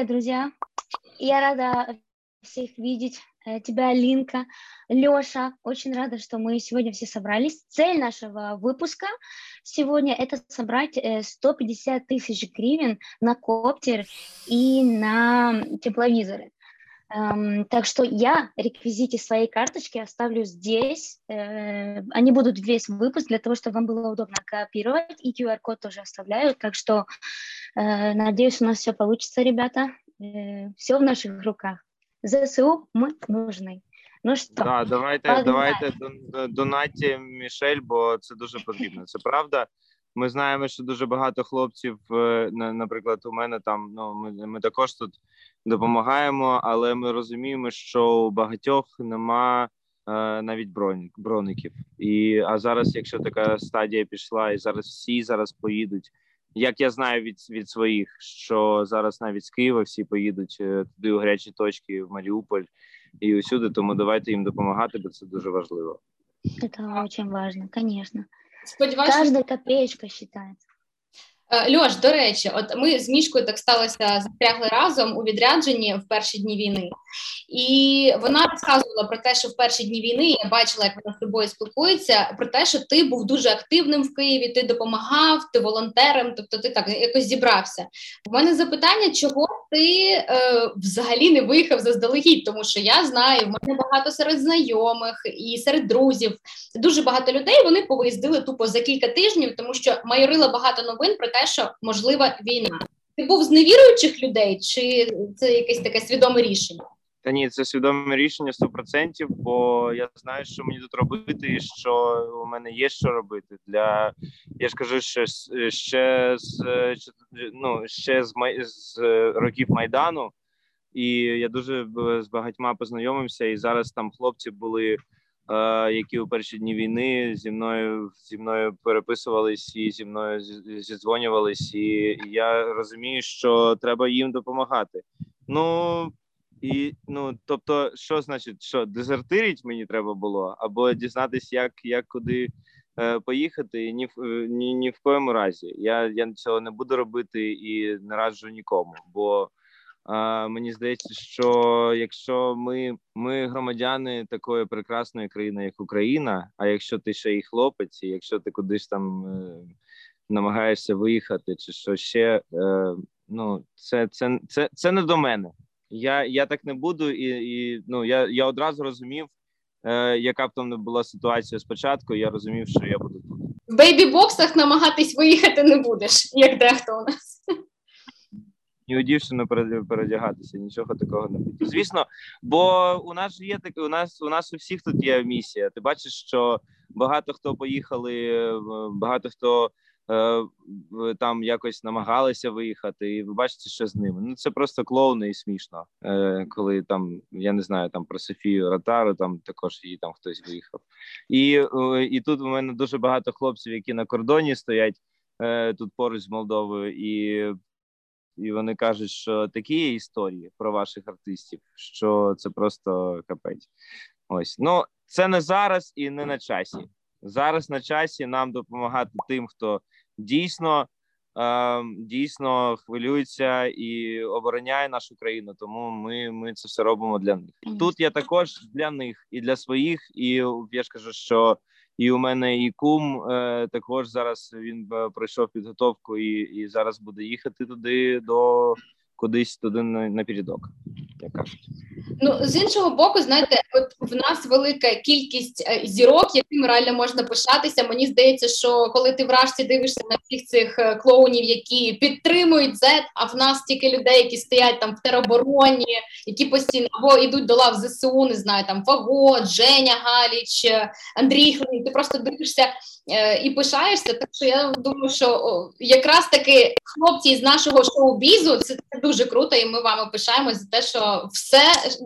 Привет, друзья! Я рада всех видеть. Э, тебя, Линка, Леша. Очень рада, что мы сегодня все собрались. Цель нашего выпуска сегодня – это собрать 150 э, тысяч гривен на коптер и на тепловизоры. Um, так что я реквизиты своей карточки оставлю здесь. Uh, они будут весь выпуск для того, чтобы вам было удобно копировать. И QR-код тоже оставляю. Так что надеюсь, у нас все получится, ребята. Uh, все в наших руках. ЗСУ ми нужний. Ну що, да, давайте погнали. давайте донатьте Мішель, бо це дуже потрібно. Це правда. Ми знаємо, що дуже багато хлопців, е, наприклад, у мене там ну ми ми також тут допомагаємо, але ми розуміємо, що у багатьох нема е, навіть бронік, броників. І а зараз, якщо така стадія пішла, і зараз всі зараз поїдуть. Як я знаю від від своїх, що зараз навіть з Києва всі поїдуть е, туди у гарячі точки в Маріуполь і усюди, тому давайте їм допомагати, бо це дуже важливо. Це дуже важливо, звісно. Сподіваюся, Кожна копеечка вважається. Е, Льош, до речі, от ми з мішкою так сталося застрягли разом у відрядженні в перші дні війни, і вона розказувала про те, що в перші дні війни я бачила, як вона з тобою спілкується, про те, що ти був дуже активним в Києві, ти допомагав, ти волонтером, тобто ти так якось зібрався. У мене запитання, чого ти е, взагалі не виїхав заздалегідь, тому що я знаю, в мене багато серед знайомих і серед друзів. Дуже багато людей вони повиїздили тупо за кілька тижнів, тому що майорила багато новин про те, що можлива війна. Ти був з невіруючих людей, чи це якесь таке свідоме рішення? Та ні, це свідоме рішення 100%, бо я знаю, що мені тут робити, і що у мене є що робити. Для я ж кажу, що ще з ну ще з з років майдану, і я дуже з багатьма познайомився. І зараз там хлопці були, які у перші дні війни зі мною зі мною переписувались і зі мною зідзвонювались. І я розумію, що треба їм допомагати. Ну і ну тобто, що значить, що дезертирить мені треба було, або дізнатися, як як куди е, поїхати, ні в е, ні, ні в коєму разі. Я я цього не буду робити і не раджу нікому. Бо е, мені здається, що якщо ми ми громадяни такої прекрасної країни, як Україна, а якщо ти ще і хлопець, і якщо ти кудись там е, намагаєшся виїхати, чи що ще, е, ну це, це, це, це не до мене я я так не буду, і і ну я я одразу розумів, е, яка б там не була ситуація спочатку. Я розумів, що я буду тут. В бейбі-боксах намагатись виїхати не будеш, як дехто у нас. Ні у дівчину передягатися, нічого такого не буде. Звісно, бо у нас є так, у нас у нас у всіх тут є місія. Ти бачиш, що багато хто поїхали, багато хто Е, там якось намагалися виїхати, і ви бачите, що з ними. Ну це просто клоуни і смішно. Е, коли там я не знаю, там про Софію Ротару, там також її там хтось виїхав, і е, і тут у мене дуже багато хлопців, які на кордоні стоять тут поруч з Молдовою, і і вони кажуть, що такі є історії про ваших артистів, що це просто капець. Ось ну це не зараз і не на часі. Зараз на часі нам допомагати тим, хто дійсно е, дійсно хвилюється і обороняє нашу країну. Тому ми ми це все робимо для них. Тут я також для них і для своїх, і я ж кажу, що і у мене і кум е, також зараз він е, пройшов підготовку і і зараз буде їхати туди до кудись туди на, на передок, як кажуть. Ну з іншого боку, знаєте, от в нас велика кількість е, зірок, якими реально можна пишатися. Мені здається, що коли ти вражці дивишся на всіх цих е, клоунів, які підтримують Z, а в нас тільки людей, які стоять там в теробороні, які постійно або йдуть до лав ЗСУ, не знаю, там Фагот, Женя Галіч, е, Андрій Хлин, Ти просто дивишся і пишаєшся. Так що я думаю, що якраз таки хлопці з нашого шоу-бізу це дуже круто, і ми вами пишаємось за те, що все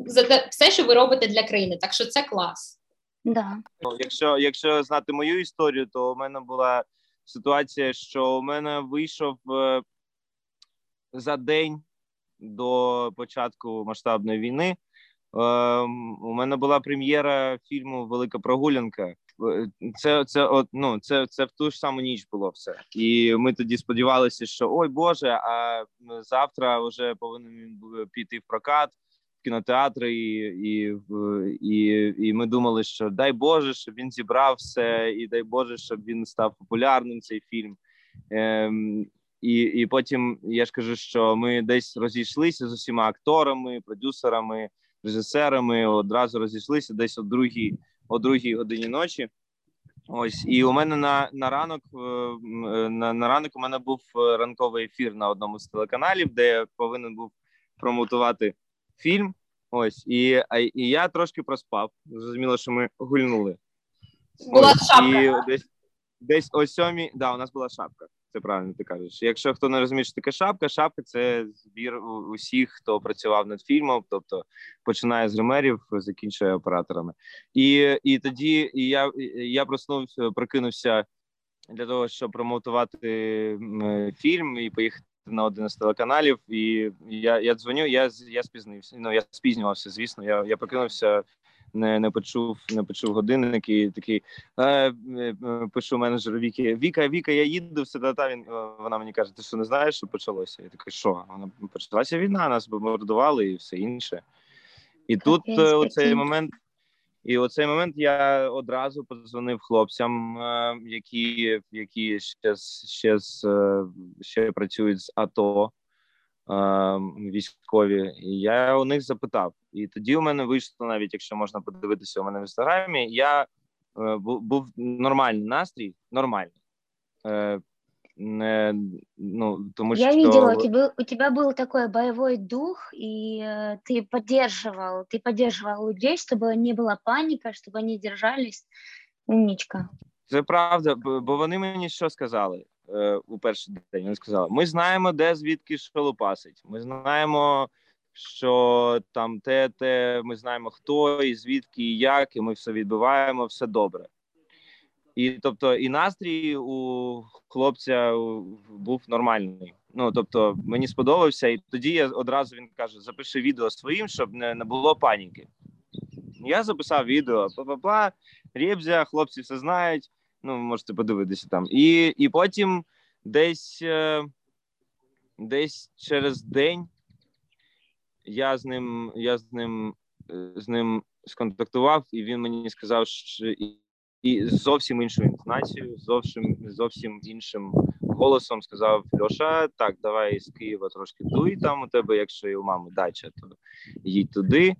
за те, все, що ви робите для країни. Так що це клас. Да. Ну, якщо якщо знати мою історію, то у мене була ситуація, що у мене вийшов е, за день до початку масштабної війни. Ем, у мене була прем'єра фільму Велика прогулянка, це це, от, ну, це, це в ту ж саму ніч було все. І ми тоді сподівалися, що ой Боже, а завтра вже повинен він піти в прокат в кінотеатри, і і, і, і ми думали, що дай Боже, щоб він зібрав все, і дай Боже, щоб він став популярним цей фільм. Ем, І і потім я ж кажу, що ми десь розійшлися з усіма акторами, продюсерами, режисерами. Одразу розійшлися десь о другій о другій годині ночі. Ось і у мене на на ранок е, на, на ранок у мене був е, ранковий ефір на одному з телеканалів, де я повинен був промотувати фільм. Ось і і я трошки проспав. Зрозуміло, що ми гульнули. Була Ось, шапка. І десь десь о сьомій. Да, у нас була шапка. Це правильно ти кажеш. Якщо хто не розуміє, що таке шапка, шапка це збір усіх, хто працював над фільмом, тобто починає з ремерів, закінчує операторами. І і тоді я я проснувся, прокинувся для того, щоб промотувати фільм і поїхати на один з телеканалів. І я я дзвоню, я я спізнився. Ну я спізнювався, звісно. Я я прокинувся не не почув, не почув годинник і такий е, е, пишу менеджеру Віки. Віка, Віка, я їду, все та, та він вона мені каже: ти що не знаєш, що почалося? Я такий, що? Вона почалася війна, нас бомбардували і все інше. І тут е, у цей момент. І у цей момент я одразу подзвонив хлопцям, е, які які ще, ще, ще працюють з АТО військові. І я у них запитав. І тоді у мене вийшло, навіть якщо можна подивитися у мене в інстаграмі, я е, був нормальний настрій, нормальний. Е, не, ну, тому Я что... видела, у тебя, у тебя был такой боевой дух, и э, ты поддерживал, ты поддерживал людей, чтобы не было паника, чтобы они держались. Умничка. Це правда, бо вони мені що сказали Е, у перший день. Вони сказали: ми знаємо, де звідки що. Ми знаємо, що там те, те, ми знаємо, хто і звідки, і як, і ми все відбиваємо, все добре. І тобто, і настрій у хлопця був нормальний. Ну тобто, мені сподобався, і тоді я одразу він каже: запиши відео своїм, щоб не, не було паніки. Я записав відео, па-па-па, Рєбзя, хлопці все знають. Ну, ви можете подивитися там. І і потім десь е, десь через день я з ним я з ним е, з ним сконтактував, і він мені сказав, що і, і зовсім іншу інтонацією, зовсім зовсім іншим голосом сказав: Льоша, так, давай з Києва трошки дуй там у тебе, якщо і у мами дача, то їдь туди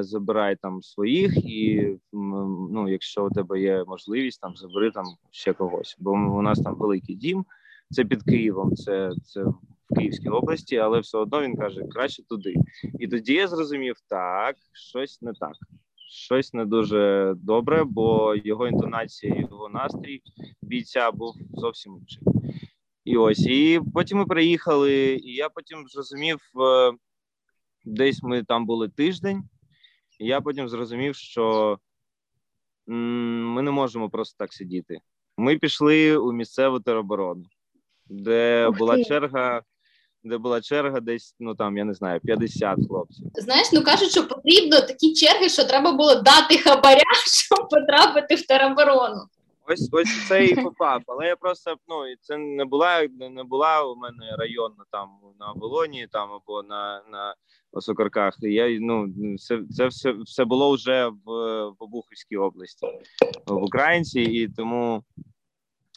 забирай там своїх, і ну, якщо у тебе є можливість, там забери там ще когось. Бо у нас там великий дім, це під Києвом, це це в Київській області, але все одно він каже, краще туди. І тоді я зрозумів, так, щось не так. Щось не дуже добре, бо його інтонація, його настрій бійця був зовсім інший. І ось, і потім ми приїхали, і я потім зрозумів, е, Десь ми там були тиждень, і я потім зрозумів, що ми не можемо просто так сидіти. Ми пішли у місцеву тероборону, де Ух була ти. черга. Де була черга, десь ну там я не знаю 50 хлопців. Знаєш, ну кажуть, що потрібно такі черги, що треба було дати хабаря, щоб потрапити в тероборону. Ось ось це і попав. Але я просто ну і це не була не була у мене районна там на Волоні, там або на на Осокорках. Я ну це це все все було вже в в Обухівській області в Українці, і тому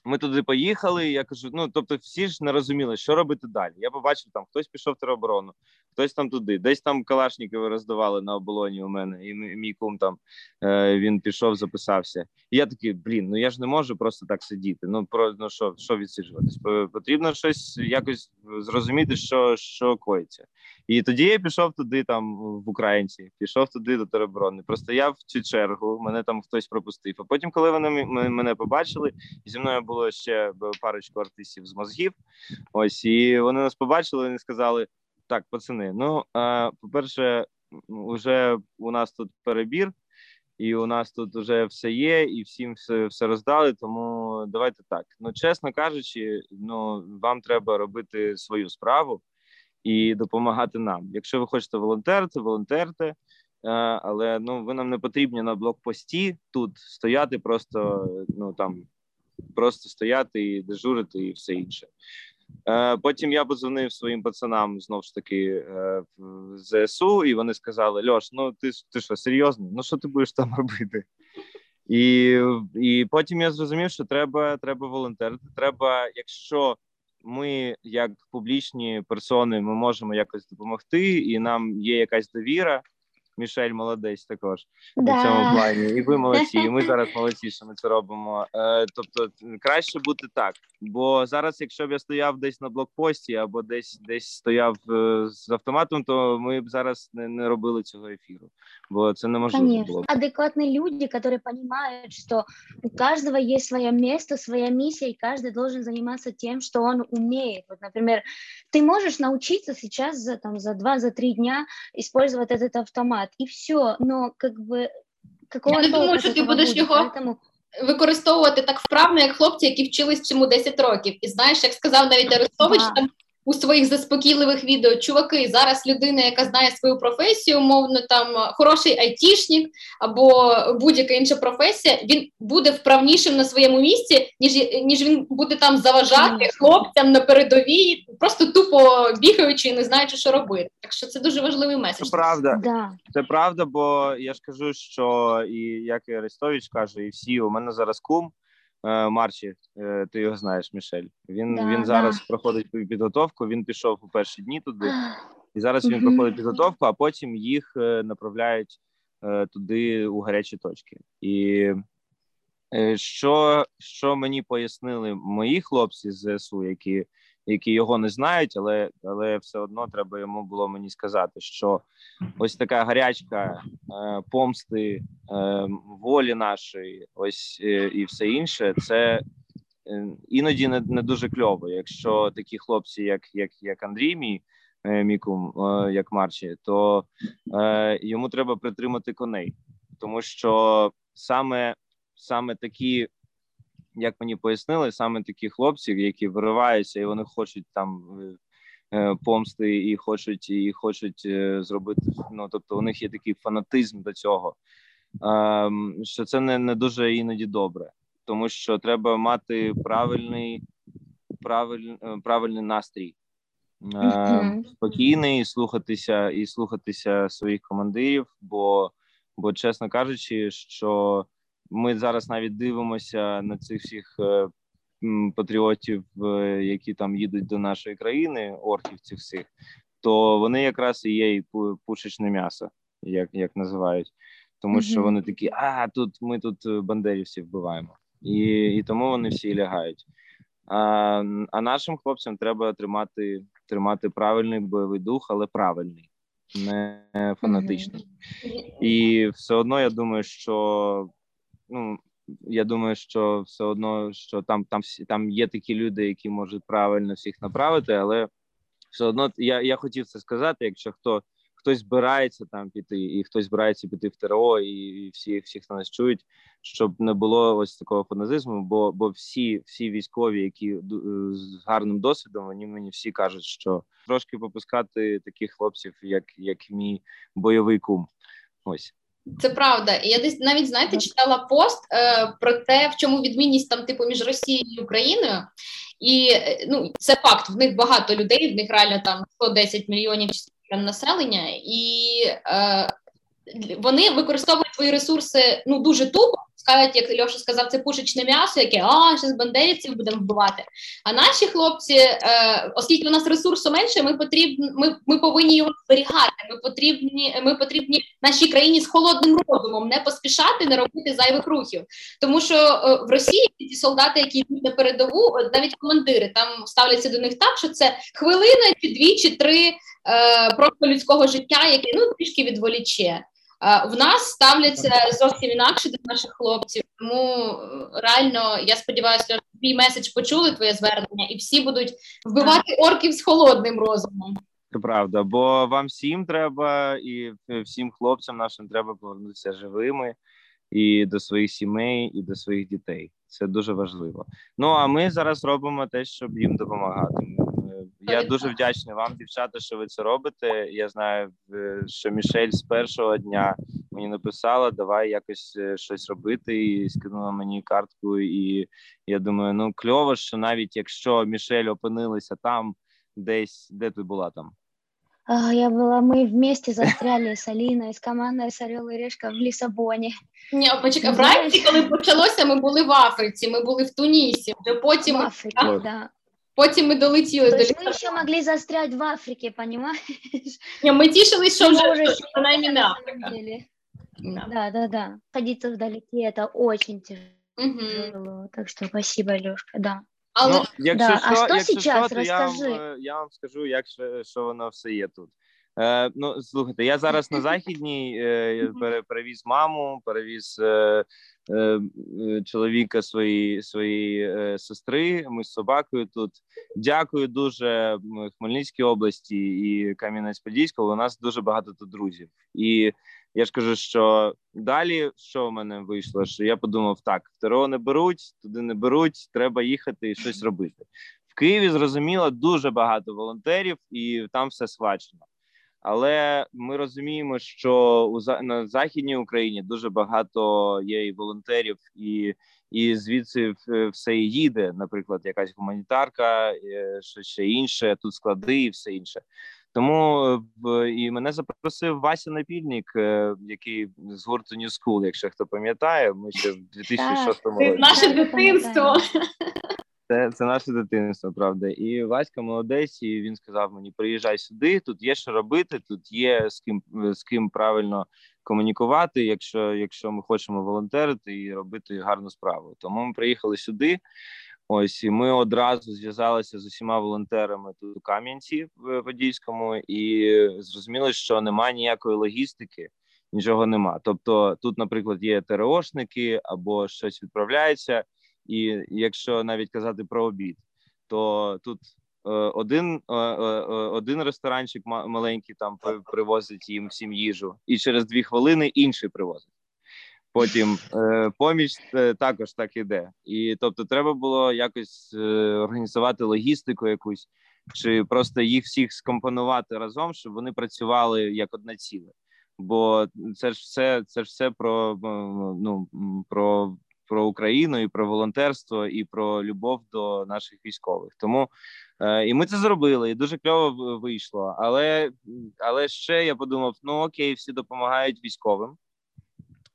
ми туди поїхали. Я кажу: ну тобто, всі ж не розуміли, що робити далі. Я побачив, там хтось пішов в тероборону, хтось там туди, десь там Калашників роздавали на оболоні. У мене і мій кум там е, він пішов, записався. І я такий, блін, ну я ж не можу просто так сидіти. Ну про ну що що відсиджуватись? Потрібно щось якось зрозуміти, що що коїться. І тоді я пішов туди, там в Українці, пішов туди до тероборони. Простояв цю чергу. Мене там хтось пропустив. А потім, коли вони мене побачили, зі мною було ще парочку артистів з мозгів. Ось і вони нас побачили. і сказали: так, пацани, ну а, по-перше, вже у нас тут перебір, і у нас тут вже все є, і всім все все роздали. Тому давайте так. Ну, чесно кажучи, ну вам треба робити свою справу і допомагати нам. Якщо ви хочете волонтерити, волонтерте. але ну ви нам не потрібні на блокпості тут стояти, просто ну там просто стояти і дежурити, і все інше. Е, потім я подзвонив своїм пацанам знову ж таки е, в ЗСУ, і вони сказали: Льош, ну ти ти що серйозно? Ну що ти будеш там робити? І і потім я зрозумів, що треба треба волонтерити. Треба, якщо ми, як публічні персони, ми можемо якось допомогти, і нам є якась довіра. Мішель молодець також да. у цьому плані, і ви молодці. і Ми зараз молодці, що ми це робимо. Е, Тобто, краще бути так. Бо зараз, якщо б я стояв десь на блокпості або десь десь стояв е, з автоматом, то ми б зараз не, не робили цього ефіру, бо це неможливо Конечно. було. Адекватні люди, які розуміють, що у кожного є своє місце, своя місія, і кожен должен займатися тим, що він вміє. Вот, наприклад, ти можеш навчитися зараз за там за два за три дня использовать этот автомат, и все. Но как бы какого Я не думаю, що ти будеш його Поэтому... використовувати так вправно, як хлопці, які вчились цьому 10 років. І знаєш, як сказав навіть Арестович, там у своїх заспокійливих відео чуваки, зараз людина, яка знає свою професію, умовно там хороший айтішник або будь-яка інша професія, він буде вправнішим на своєму місці, ніж ніж він буде там заважати хлопцям на передовій, просто тупо бігаючи і не знаючи, що робити. Так що це дуже важливий меседж. Це правда, да. це правда, бо я ж кажу, що і як і Арестович каже, і всі у мене зараз кум. Е, Марчі, е, ти його знаєш, Мішель. Він да, він зараз да. проходить підготовку. Він пішов у перші дні туди, і зараз він проходить підготовку, а потім їх е, направляють туди у гарячі точки. І що що мені пояснили мої хлопці з ЗСУ, які які його не знають, але але все одно треба йому було мені сказати, що ось така гарячка е, помсти е, волі нашої, ось е, і все інше, це е, іноді не, не дуже кльово. Якщо такі хлопці, як як, як Андрій, мій е, мікум, е, як Марчі, то йому треба притримати коней, тому що саме саме такі як мені пояснили, саме такі хлопці, які вириваються, і вони хочуть там е, е, помсти і хочуть і хочуть е, зробити. Ну тобто, у них є такий фанатизм до цього, ем, що це не не дуже іноді добре, тому що треба мати правильний правиль, правильний настрій. Mm-hmm. Спокійний, слухатися і слухатися своїх командирів, бо бо, чесно кажучи, що ми зараз навіть дивимося на цих всіх е, патріотів, е, які там їдуть до нашої країни, орків цих всіх, то вони якраз і є і пушечне м'ясо, як як називають, тому mm-hmm. що вони такі: а тут ми тут е, бандерівців вбиваємо, і і тому вони всі лягають. А а нашим хлопцям треба тримати тримати правильний бойовий дух, але правильний, не фанатичний. Mm-hmm. І все одно я думаю, що ну я думаю, що все одно, що там там там є такі люди, які можуть правильно всіх направити, але все одно я я хотів це сказати. Якщо хто хтось збирається там піти, і хтось збирається піти в ТРО, і всі всіх нас чують, щоб не було ось такого фаназизму, бо бо всі всі військові, які з гарним досвідом, вони мені всі кажуть, що трошки попускати таких хлопців, як як мій бойовий кум. Ось. Це правда, я десь навіть знаєте, читала пост е, про те, в чому відмінність там типу між Росією і Україною, і е, ну це факт. В них багато людей, в них реально там 110 мільйонів населення, і е, вони використовують свої ресурси ну дуже тупо скажуть, як Льоша сказав, це пушечне м'ясо, яке а зараз бандерівців будемо вбивати. А наші хлопці, е, оскільки у нас ресурсу менше, ми потрібні, ми, ми повинні його зберігати. Ми потрібні, ми потрібні нашій країні з холодним розумом, не поспішати, не робити зайвих рухів. Тому що е, в Росії ті солдати, які йдуть на передову, навіть командири там ставляться до них так, що це хвилина, чи дві, чи три е, просто людського життя, яке ну трішки відволіче. В нас ставляться зовсім інакше до наших хлопців. Тому е, реально я сподіваюся, твій меседж почули твоє звернення, і всі будуть вбивати орків з холодним розумом. Це правда, бо вам всім треба, і всім хлопцям нашим треба повернутися живими і до своїх сімей, і до своїх дітей. Це дуже важливо. Ну а ми зараз робимо те, щоб їм допомагати. Я дуже вдячний вам, дівчата, що ви це робите. Я знаю, що Мішель з першого дня мені написала, давай якось щось робити, і скинула мені картку. І я думаю, ну кльово, що навіть якщо Мішель опинилася там, десь де ти була там. Я была, мы вместе застряли з Аліною, з командою з Орел і Решка в Лісабоні. Ні, почекай, вранці, коли почалося, ми були в Африці, ми були в Тунісі, вже потім в Африці, так. Да. Потім ми долетіли То до есть ми ще могли застрять в Африці, понимаешь? Ні, ми тішились, що вже, вже принаймні не Африка. Да, да, да. Ходить вдалеке, это очень тяжело. Угу. Так что спасибо, Лешка, да. Але ну, якщо да. що, а що якщо сейчас, що, то я вам, е, я вам скажу, як що, що воно все є тут. Е, Ну, слухайте, я зараз на західній е, перевіз маму, перевіз е, е, чоловіка своєї е, сестри. Ми з собакою тут. Дякую дуже Хмельницькій області і Кам'янець-Подільського. У нас дуже багато тут друзів. І я ж кажу, що далі що в мене вийшло? Що я подумав: так, второго не беруть, туди не беруть, треба їхати і щось робити. В Києві зрозуміло дуже багато волонтерів, і там все схвачено. Але ми розуміємо, що у на західній Україні дуже багато є і волонтерів, і і звідси все їде. Наприклад, якась гуманітарка, що ще інше, тут склади і все інше. Тому і мене запросив Вася Напільник, е, який з гурту New School, якщо хто пам'ятає, ми ще в 2006 році. Наше дитинство. Це це наше дитинство, правда. І Васька молодець, і він сказав мені: приїжджай сюди, тут є що робити, тут є з ким з ким правильно комунікувати, якщо якщо ми хочемо волонтерити і робити гарну справу. Тому ми приїхали сюди. Ось і ми одразу зв'язалися з усіма волонтерами тут у Кам'янці в Подільському, і зрозуміли, що немає ніякої логістики, нічого нема. Тобто, тут, наприклад, є ТРОшники або щось відправляється. І якщо навіть казати про обід, то тут е, один е, е, один ресторанчик маленький там привозить їм всім їжу, і через дві хвилини інший привозить. Потім поміч також так іде. І тобто, треба було якось організувати логістику, якусь чи просто їх всіх скомпонувати разом, щоб вони працювали як одне ціле. Бо це ж все це ж все про ну про про Україну, і про волонтерство, і про любов до наших військових. Тому е, і ми це зробили, і дуже кльово вийшло. Але але ще я подумав: ну окей, всі допомагають військовим,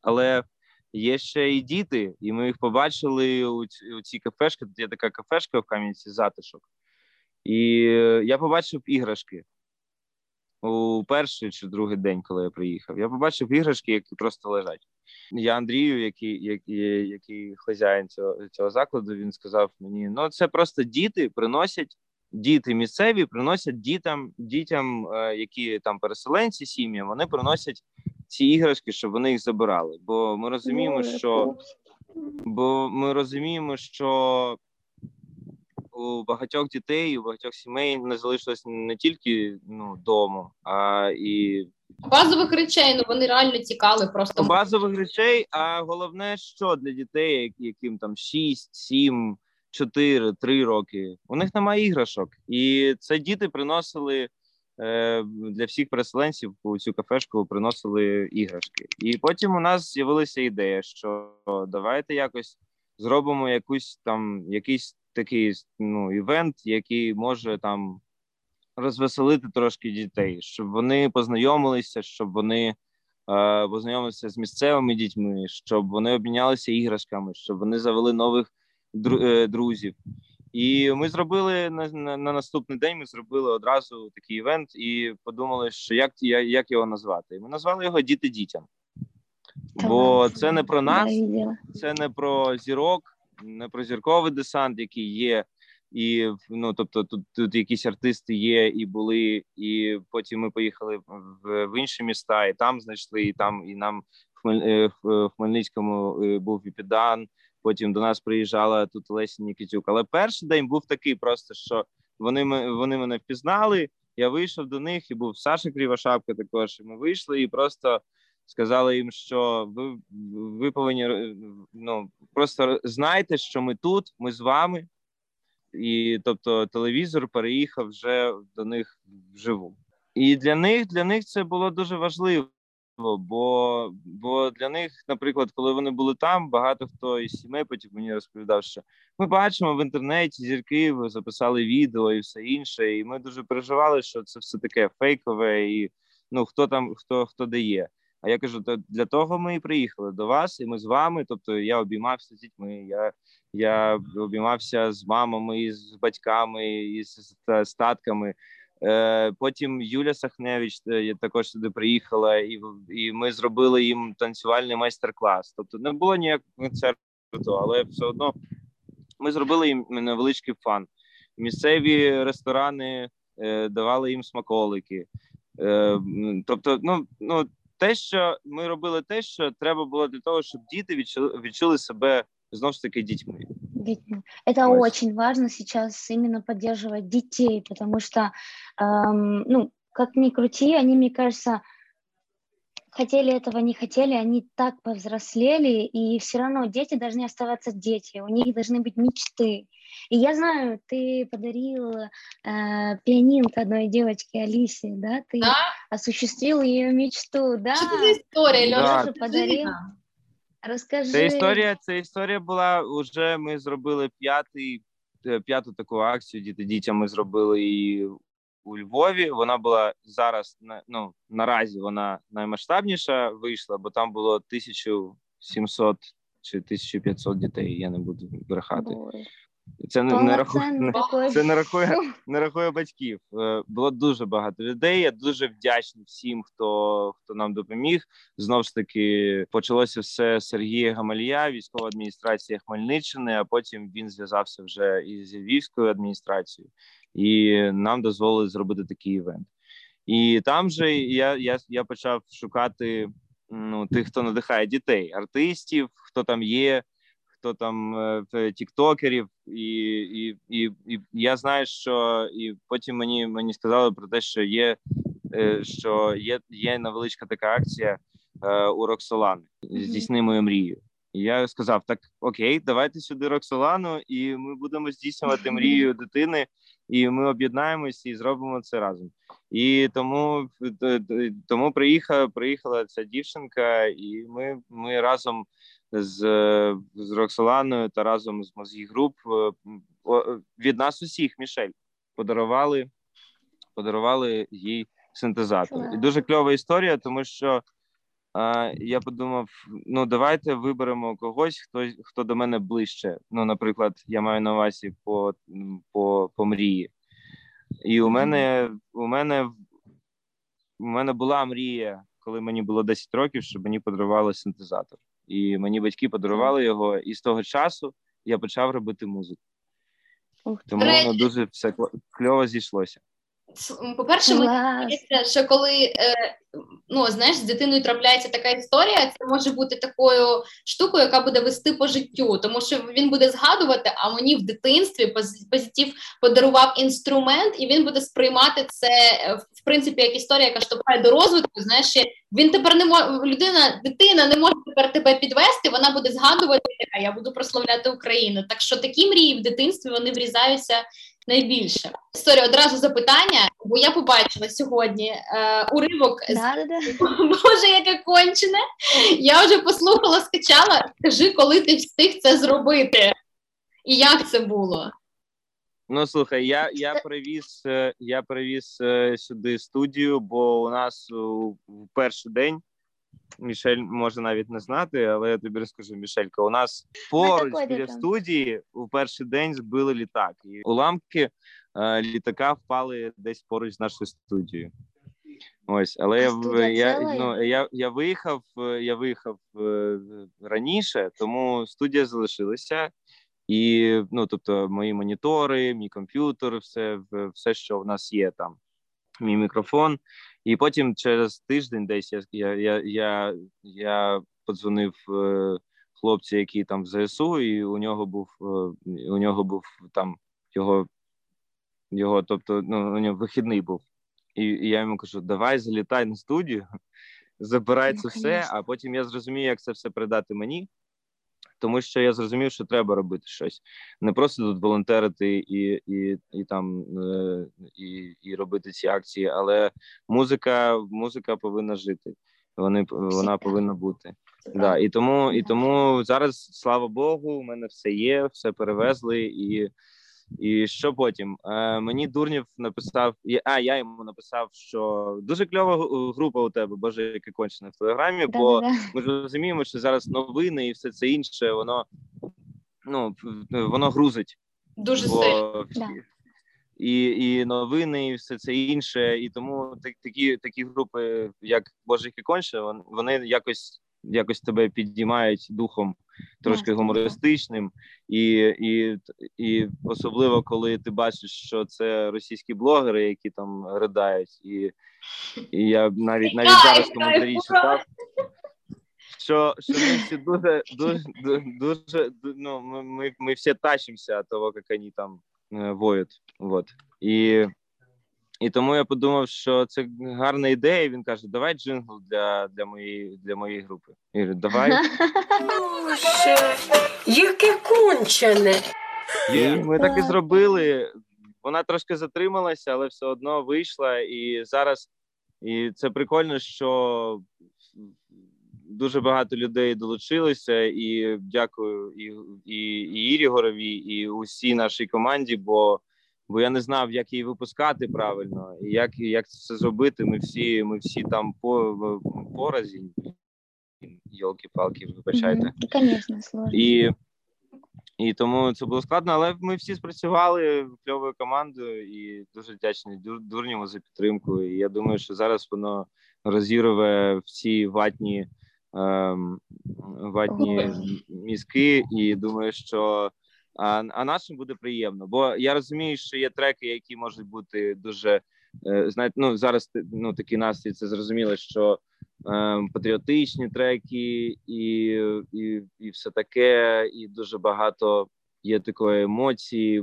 але є ще і діти, і ми їх побачили у, цій кафешці. Тут є така кафешка в Кам'янці затишок, і я побачив іграшки. У перший чи другий день, коли я приїхав, я побачив іграшки, які просто лежать. Я Андрію, який який, який хазяїн цього цього закладу, він сказав мені: ну це просто діти приносять діти місцеві, приносять дітям, дітям, е, які там переселенці сім'ї, вони приносять ці іграшки, щоб вони їх забирали. Бо ми розуміємо, що бо ми розуміємо, що у багатьох дітей, у багатьох сімей не залишилось не тільки ну дому, а і базових речей. Ну вони реально тікали просто базових речей. А головне, що для дітей, яким там 6, 7, 4, 3 роки, у них немає іграшок, і це діти приносили. Е, для всіх переселенців у цю кафешку приносили іграшки, і потім у нас з'явилася ідея, що давайте якось зробимо якусь там якийсь такий ну, івент, який може там розвеселити трошки дітей, щоб вони познайомилися, щоб вони е, познайомилися з місцевими дітьми, щоб вони обмінялися іграшками, щоб вони завели нових е, друзів. І ми зробили на, на на, наступний день. Ми зробили одразу такий івент і подумали, що як як його назвати. І ми назвали його Діти дітям, бо це не про нас, це не про зірок, не про зірковий десант, який є, і ну тобто, тут тут якісь артисти є і були, і потім ми поїхали в, в інші міста, і там знайшли, і там і нам в, е, в Хмельницькому е, був Віпідан. Потім до нас приїжджала тут Леся Нікітюк. Але перший день був такий, просто що вони вони мене впізнали. Я вийшов до них, і був Саша Крівошапка також. і Ми вийшли і просто сказали їм, що ви ви повинні ну просто знайте, що ми тут, ми з вами. і тобто телевізор переїхав вже до них вживу. І для них для них це було дуже важливо. Бо бо для них, наприклад, коли вони були там, багато хто із сімей потім мені розповідав, що ми бачимо в інтернеті зірки, записали відео і все інше. І ми дуже переживали, що це все таке фейкове, і ну хто там, хто хто дає. А я кажу, то для того ми і приїхали до вас, і ми з вами. Тобто я обіймався з дітьми. Я я обіймався з мамами, з батьками, і з, з татками. Е, потім Юля Сахневич е, також сюди приїхала, і і ми зробили їм танцювальний майстер-клас. Тобто не було ніякого концерту, але все одно ми зробили їм невеличкий фан. Місцеві ресторани е, давали їм смаколики. Тобто, ну ну те, що ми робили, те, що треба було для того, щоб діти відчули, відчули себе знову ж таки детьми. Это Ось. очень важно сейчас именно поддерживать детей, потому что, эм, ну, как ни крути, они, мне кажется, хотели этого, не хотели, они так повзрослели, и все равно дети должны оставаться дети, у них должны быть мечты. И я знаю, ты подарил э, пианинку одной девочке Алисе, да? Ты да? осуществил ее мечту, да? Что это за история, Лёша? Да. подарил. Розкажи. Це історія. Це історія була вже. Ми зробили п'ятий е, п'яту таку акцію. Діти дітям ми зробили її у Львові. Вона була зараз ну, наразі вона наймасштабніша вийшла, бо там було 1700 чи 1500 дітей. Я не буду брехати. Це не, не рахує не, це не рахує не рахує батьків. Е, було дуже багато людей. Я дуже вдячний всім, хто хто нам допоміг. Знову ж таки почалося все з Сергія Гамалія, військова адміністрація Хмельниччини. А потім він зв'язався вже із Львівською адміністрацією, і нам дозволили зробити такий івент. І там же я я, я почав шукати ну тих, хто надихає дітей, артистів, хто там є хто там е, тіктокерів, і і, і, і я знаю, що і потім мені мені сказали про те, що є е, що є є невеличка така акція е, у Роксолани здійсни мою мрію. І я сказав: так окей, давайте сюди Роксолану, і ми будемо здійснювати мрію дитини, і ми об'єднаємося і зробимо це разом. І тому тому приїхала приїхала ця дівчинка, і ми ми разом з з Роксоланою та разом з Mozgi Group е, від нас усіх Мішель подарували подарували їй синтезатор. І дуже кльова історія, тому що я подумав: ну давайте виберемо когось, хто хто до мене ближче. Ну, наприклад, я маю на увазі по по, по мрії. І у мене у мене у мене була мрія, коли мені було 10 років, щоб мені подарували синтезатор і мені батьки подарували його. І з того часу я почав робити музику. Тому воно дуже все кльово зійшлося. По-перше, мені здається, що коли е, ну знаєш, з дитиною трапляється така історія, це може бути такою штукою, яка буде вести по життю, тому що він буде згадувати, а мені в дитинстві позитив подарував інструмент, і він буде сприймати це е, в принципі як історія, яка штовхає до розвитку. Знаєш, він тепер не може людина, дитина не може тепер тебе підвести. Вона буде згадувати, а я буду прославляти Україну. Так що такі мрії в дитинстві вони врізаються найбільше. Історія одразу запитання, бо я побачила сьогодні е, уривок з Боже, яке кончене. Я вже послухала, скачала. Скажи, коли ти встиг це зробити, і як це було? Ну слухай, я я привіз е, я привіз е, сюди студію, бо у нас у перший день Мішель може навіть не знати, але я тобі розкажу, Мішелька. У нас поруч біля студії у перший день збили літак, і уламки е, літака впали десь поруч з нашою студією. Ось, але я я, ну, я, я виїхав. Е, я виїхав е, раніше, тому студія залишилася. І ну, тобто, мої монітори, мій комп'ютер, все, все, що в нас є там, мій мікрофон. І потім через тиждень, десь я я, я, я, я подзвонив е, хлопцю, який там в ЗСУ, і у нього був е, у нього був там його, його, тобто, ну у нього вихідний був. І, і я йому кажу: давай залітай на студію, забирай ну, це все, а потім я зрозумію, як це все передати мені. Тому що я зрозумів, що треба робити щось, не просто тут волонтерити і і, і там е, і, і робити ці акції, але музика музика повинна жити. Вони вона повинна бути. Да, І тому і тому зараз, слава Богу, у мене все є, все перевезли і. І що потім? Е, Мені Дурнів написав, а я йому написав, що дуже кльова група у тебе, боже, яке кончене в телеграмі. Бо ми ж розуміємо, що зараз новини і все це інше, воно ну воно грузить. Дуже сильно. І і новини, і все це інше. І тому такі такі групи, як Боже конче, вони якось якось тебе підіймають духом трошки гумористичним, і і, і особливо коли ти бачиш, що це російські блогери, які там ридають, і і я навіть навіть зараз коментарі читав. Що що ми всі дуже дуже дуже ну ми ми всі тащимося того, як вони там е, воють. Вот. І і тому я подумав, що це гарна ідея. Він каже: Давай джингл для для моєї для моєї групи. Я говорю, давай. Боже, яке кончене. І ми так і зробили. Вона трошки затрималася, але все одно вийшла. І зараз і це прикольно, що дуже багато людей долучилося. І дякую і і, і Ірі Горовій, і усій нашій команді. бо бо я не знав, як її випускати правильно, і як як це все зробити. Ми всі ми всі там по поразі. Йолки-палки, вибачайте. Mm-hmm. І і тому це було складно, але ми всі спрацювали кльовою командою і дуже вдячні дурньому за підтримку. І я думаю, що зараз воно розірве всі ватні ем, ватні мізки, і думаю, що а а нашим буде приємно. Бо я розумію, що є треки, які можуть бути дуже е, знаєте, ну зараз ну такий настрій, це зрозуміло, що е, патріотичні треки, і, і, і все таке, і дуже багато є такої емоції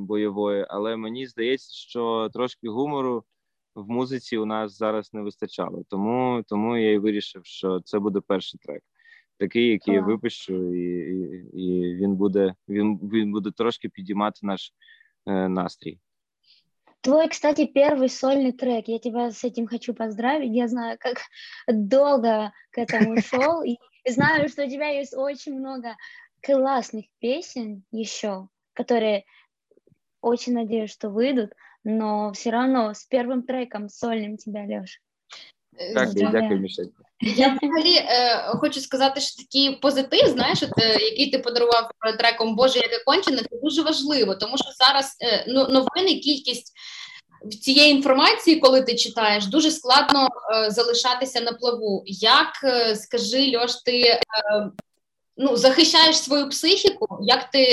бойової. Але мені здається, що трошки гумору. В музиці у нас зараз не вистачало, тому тому я і вирішив, що це буде перший трек такий, який я випущу, і і, і він буде він, він буде трошки підіймати наш э, настрій. Твой, кстати, первый сольный трек. Я тебя с этим хочу поздравить. Я знаю, как долго к этому шел. И знаю, что у тебя есть очень много классных песен еще, которые очень надеюсь, что выйдут. Но все равно с первым треком сольным тебя, Леша. Дякую, дякую, Мішель. Я взагалі е, хочу сказати, що такий позитив, знаєш, от, е, який ти подарував треком Боже, яке кончене, це дуже важливо, тому що зараз е, ну, новини, кількість цієї інформації, коли ти читаєш, дуже складно е, залишатися на плаву. Як е, скажи, Льош, ти е, ну, захищаєш свою психіку, як ти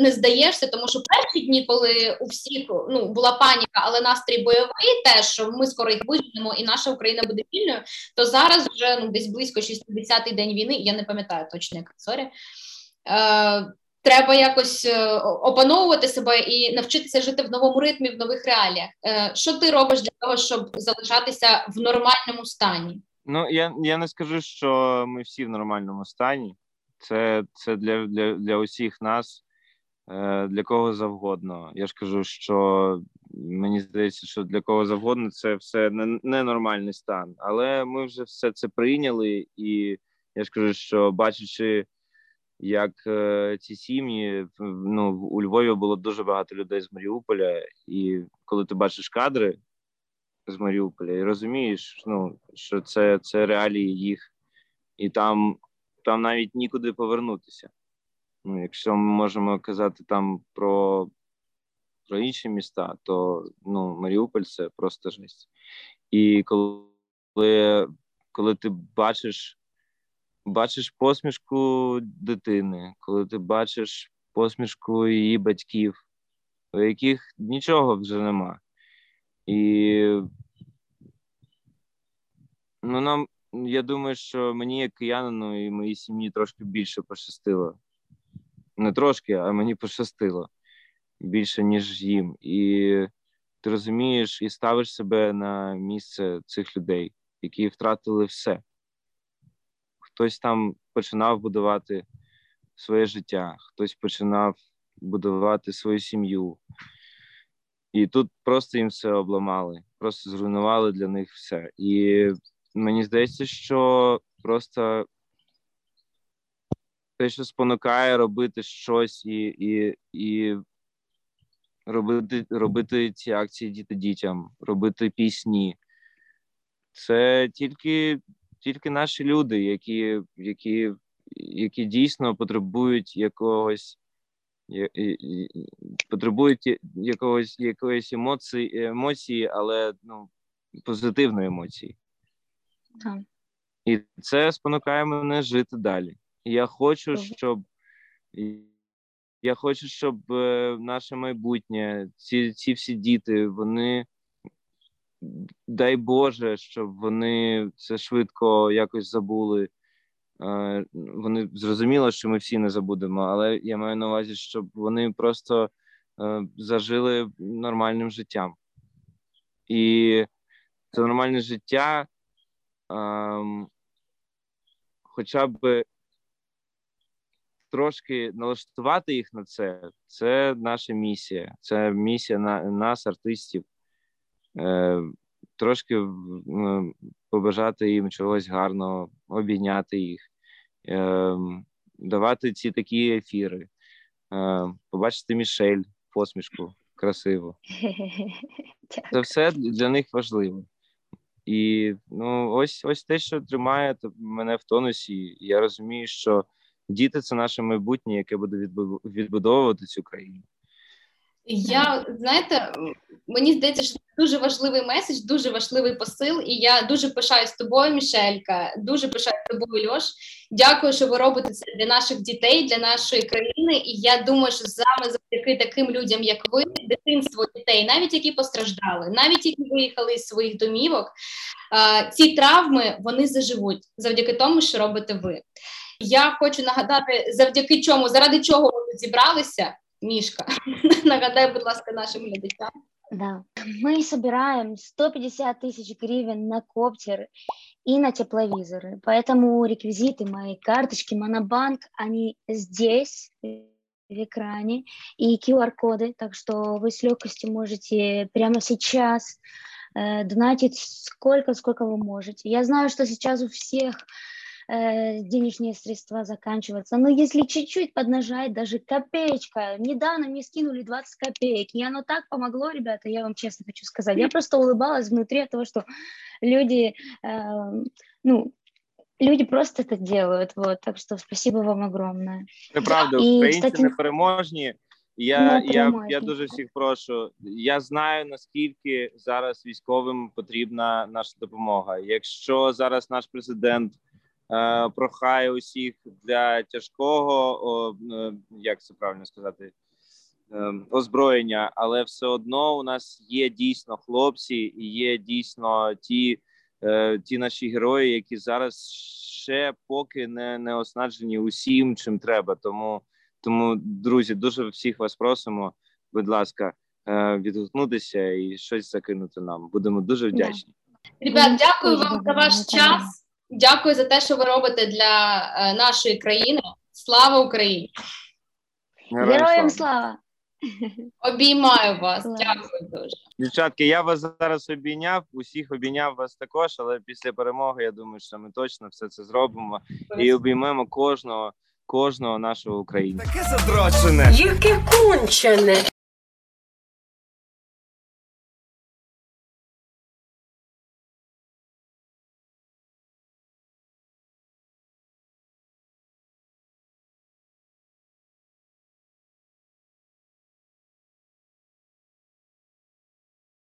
не здаєшся, тому що перші дні, коли у всіх ну була паніка, але настрій бойовий, теж що ми скоро їх виженемо, і наша Україна буде вільною, то зараз вже ну десь близько 60-й день війни. Я не пам'ятаю точно як sorry. Е, Треба якось е, опановувати себе і навчитися жити в новому ритмі, в нових реаліях. Е, Що ти робиш для того, щоб залишатися в нормальному стані? Ну я я не скажу, що ми всі в нормальному стані. Це це для для, для усіх нас, е, для кого завгодно. Я ж кажу, що мені здається, що для кого завгодно це все ненормальний стан. Але ми вже все це прийняли, і я ж кажу, що бачачи, як е, ці сім'ї ну у Львові було дуже багато людей з Маріуполя, і коли ти бачиш кадри з Маріуполя, і розумієш, ну що це, це реалії їх, і там там навіть нікуди повернутися. Ну, Якщо ми можемо казати там про про інші міста, то ну, Маріуполь це просто жесть. І коли коли ти бачиш бачиш посмішку дитини, коли ти бачиш посмішку її батьків, у яких нічого вже нема. І ну, нам я думаю, що мені, як киянину, і моїй сім'ї трошки більше пощастило. Не трошки, а мені пощастило більше, ніж їм. І ти розумієш і ставиш себе на місце цих людей, які втратили все. Хтось там починав будувати своє життя, хтось починав будувати свою сім'ю. І тут просто їм все обламали, просто зруйнували для них все. І мені здається, що просто те, що спонукає робити щось і і, і робити робити ці акції діти дітям, робити пісні. Це тільки тільки наші люди, які які, які дійсно потребують якогось потребують якогось якоїсь емоції, емоції, але ну, позитивної емоції. Так. І це спонукає мене жити далі. Я хочу, щоб я хочу, щоб наше майбутнє, ці ці всі діти, вони дай Боже, щоб вони це швидко якось забули. Е, вони зрозуміло, що ми всі не забудемо, але я маю на увазі, щоб вони просто е, зажили нормальним життям. І це нормальне життя, ем, хоча б трошки налаштувати їх на це, це наша місія. Це місія на нас, артистів. Е, Трошки побажати їм чогось гарного, обійняти їх, е, давати ці такі ефіри, е, побачити Мішель, посмішку красиво. Це все для них важливо. І ну, ось ось те, що тримає мене в тонусі. Я розумію, що діти це наше майбутнє, яке буде відбудовувати цю країну. Я знаєте, мені здається, що це дуже важливий меседж, дуже важливий посил, і я дуже пишаюсь тобою, Мішелька. Дуже пишаюсь тобою, Льош. Дякую, що ви робите це для наших дітей, для нашої країни. І я думаю, що саме завдяки таким людям, як ви, дитинство дітей, навіть які постраждали, навіть які виїхали з своїх домівок, ці травми вони заживуть завдяки тому, що робите ви. Я хочу нагадати, завдяки чому, заради чого ви зібралися, Мішка. Нагадай, будь ласка, нашим глядачам. Да. Мы собираем 150 тысяч гривен на коптер и на тепловизоры. Поэтому реквизиты моей карточки Монобанк, они здесь, в экране, и QR-коды, так что вы с легкостью можете прямо сейчас э, донатить сколько, сколько вы можете. Я знаю, что сейчас у всех э, денежные средства заканчиваться. Но если чуть-чуть поднажать, даже копеечка, недавно мне скинули 20 копеек, и оно так помогло, ребята, я вам честно хочу сказать. Я просто улыбалась внутри от того, что люди, э, ну, люди просто это делают, вот, так что спасибо вам огромное. Це правда, українці кстати, непереможні. Я я, я дуже всіх прошу. Я знаю наскільки зараз військовим потрібна наша допомога. Якщо зараз наш президент Е, прохає усіх для тяжкого, е, як це правильно сказати, е, озброєння, але все одно у нас є дійсно хлопці, і є дійсно ті ті наші герої, які зараз ще поки не не оснащені усім, чим треба. Тому, тому, друзі, дуже всіх вас просимо, будь ласка, відгукнутися і щось закинути нам. Будемо дуже вдячні. Ребят, дякую вам за ваш час. Дякую за те, що ви робите для е, нашої країни. Слава Україні! Героям слава! Обіймаю вас. Дякую дуже. Дівчатки, я вас зараз обійняв, усіх обійняв вас також, але після перемоги я думаю, що ми точно все це зробимо і обіймемо кожного, кожного нашого українця. Таке задрочене! Яке кончене!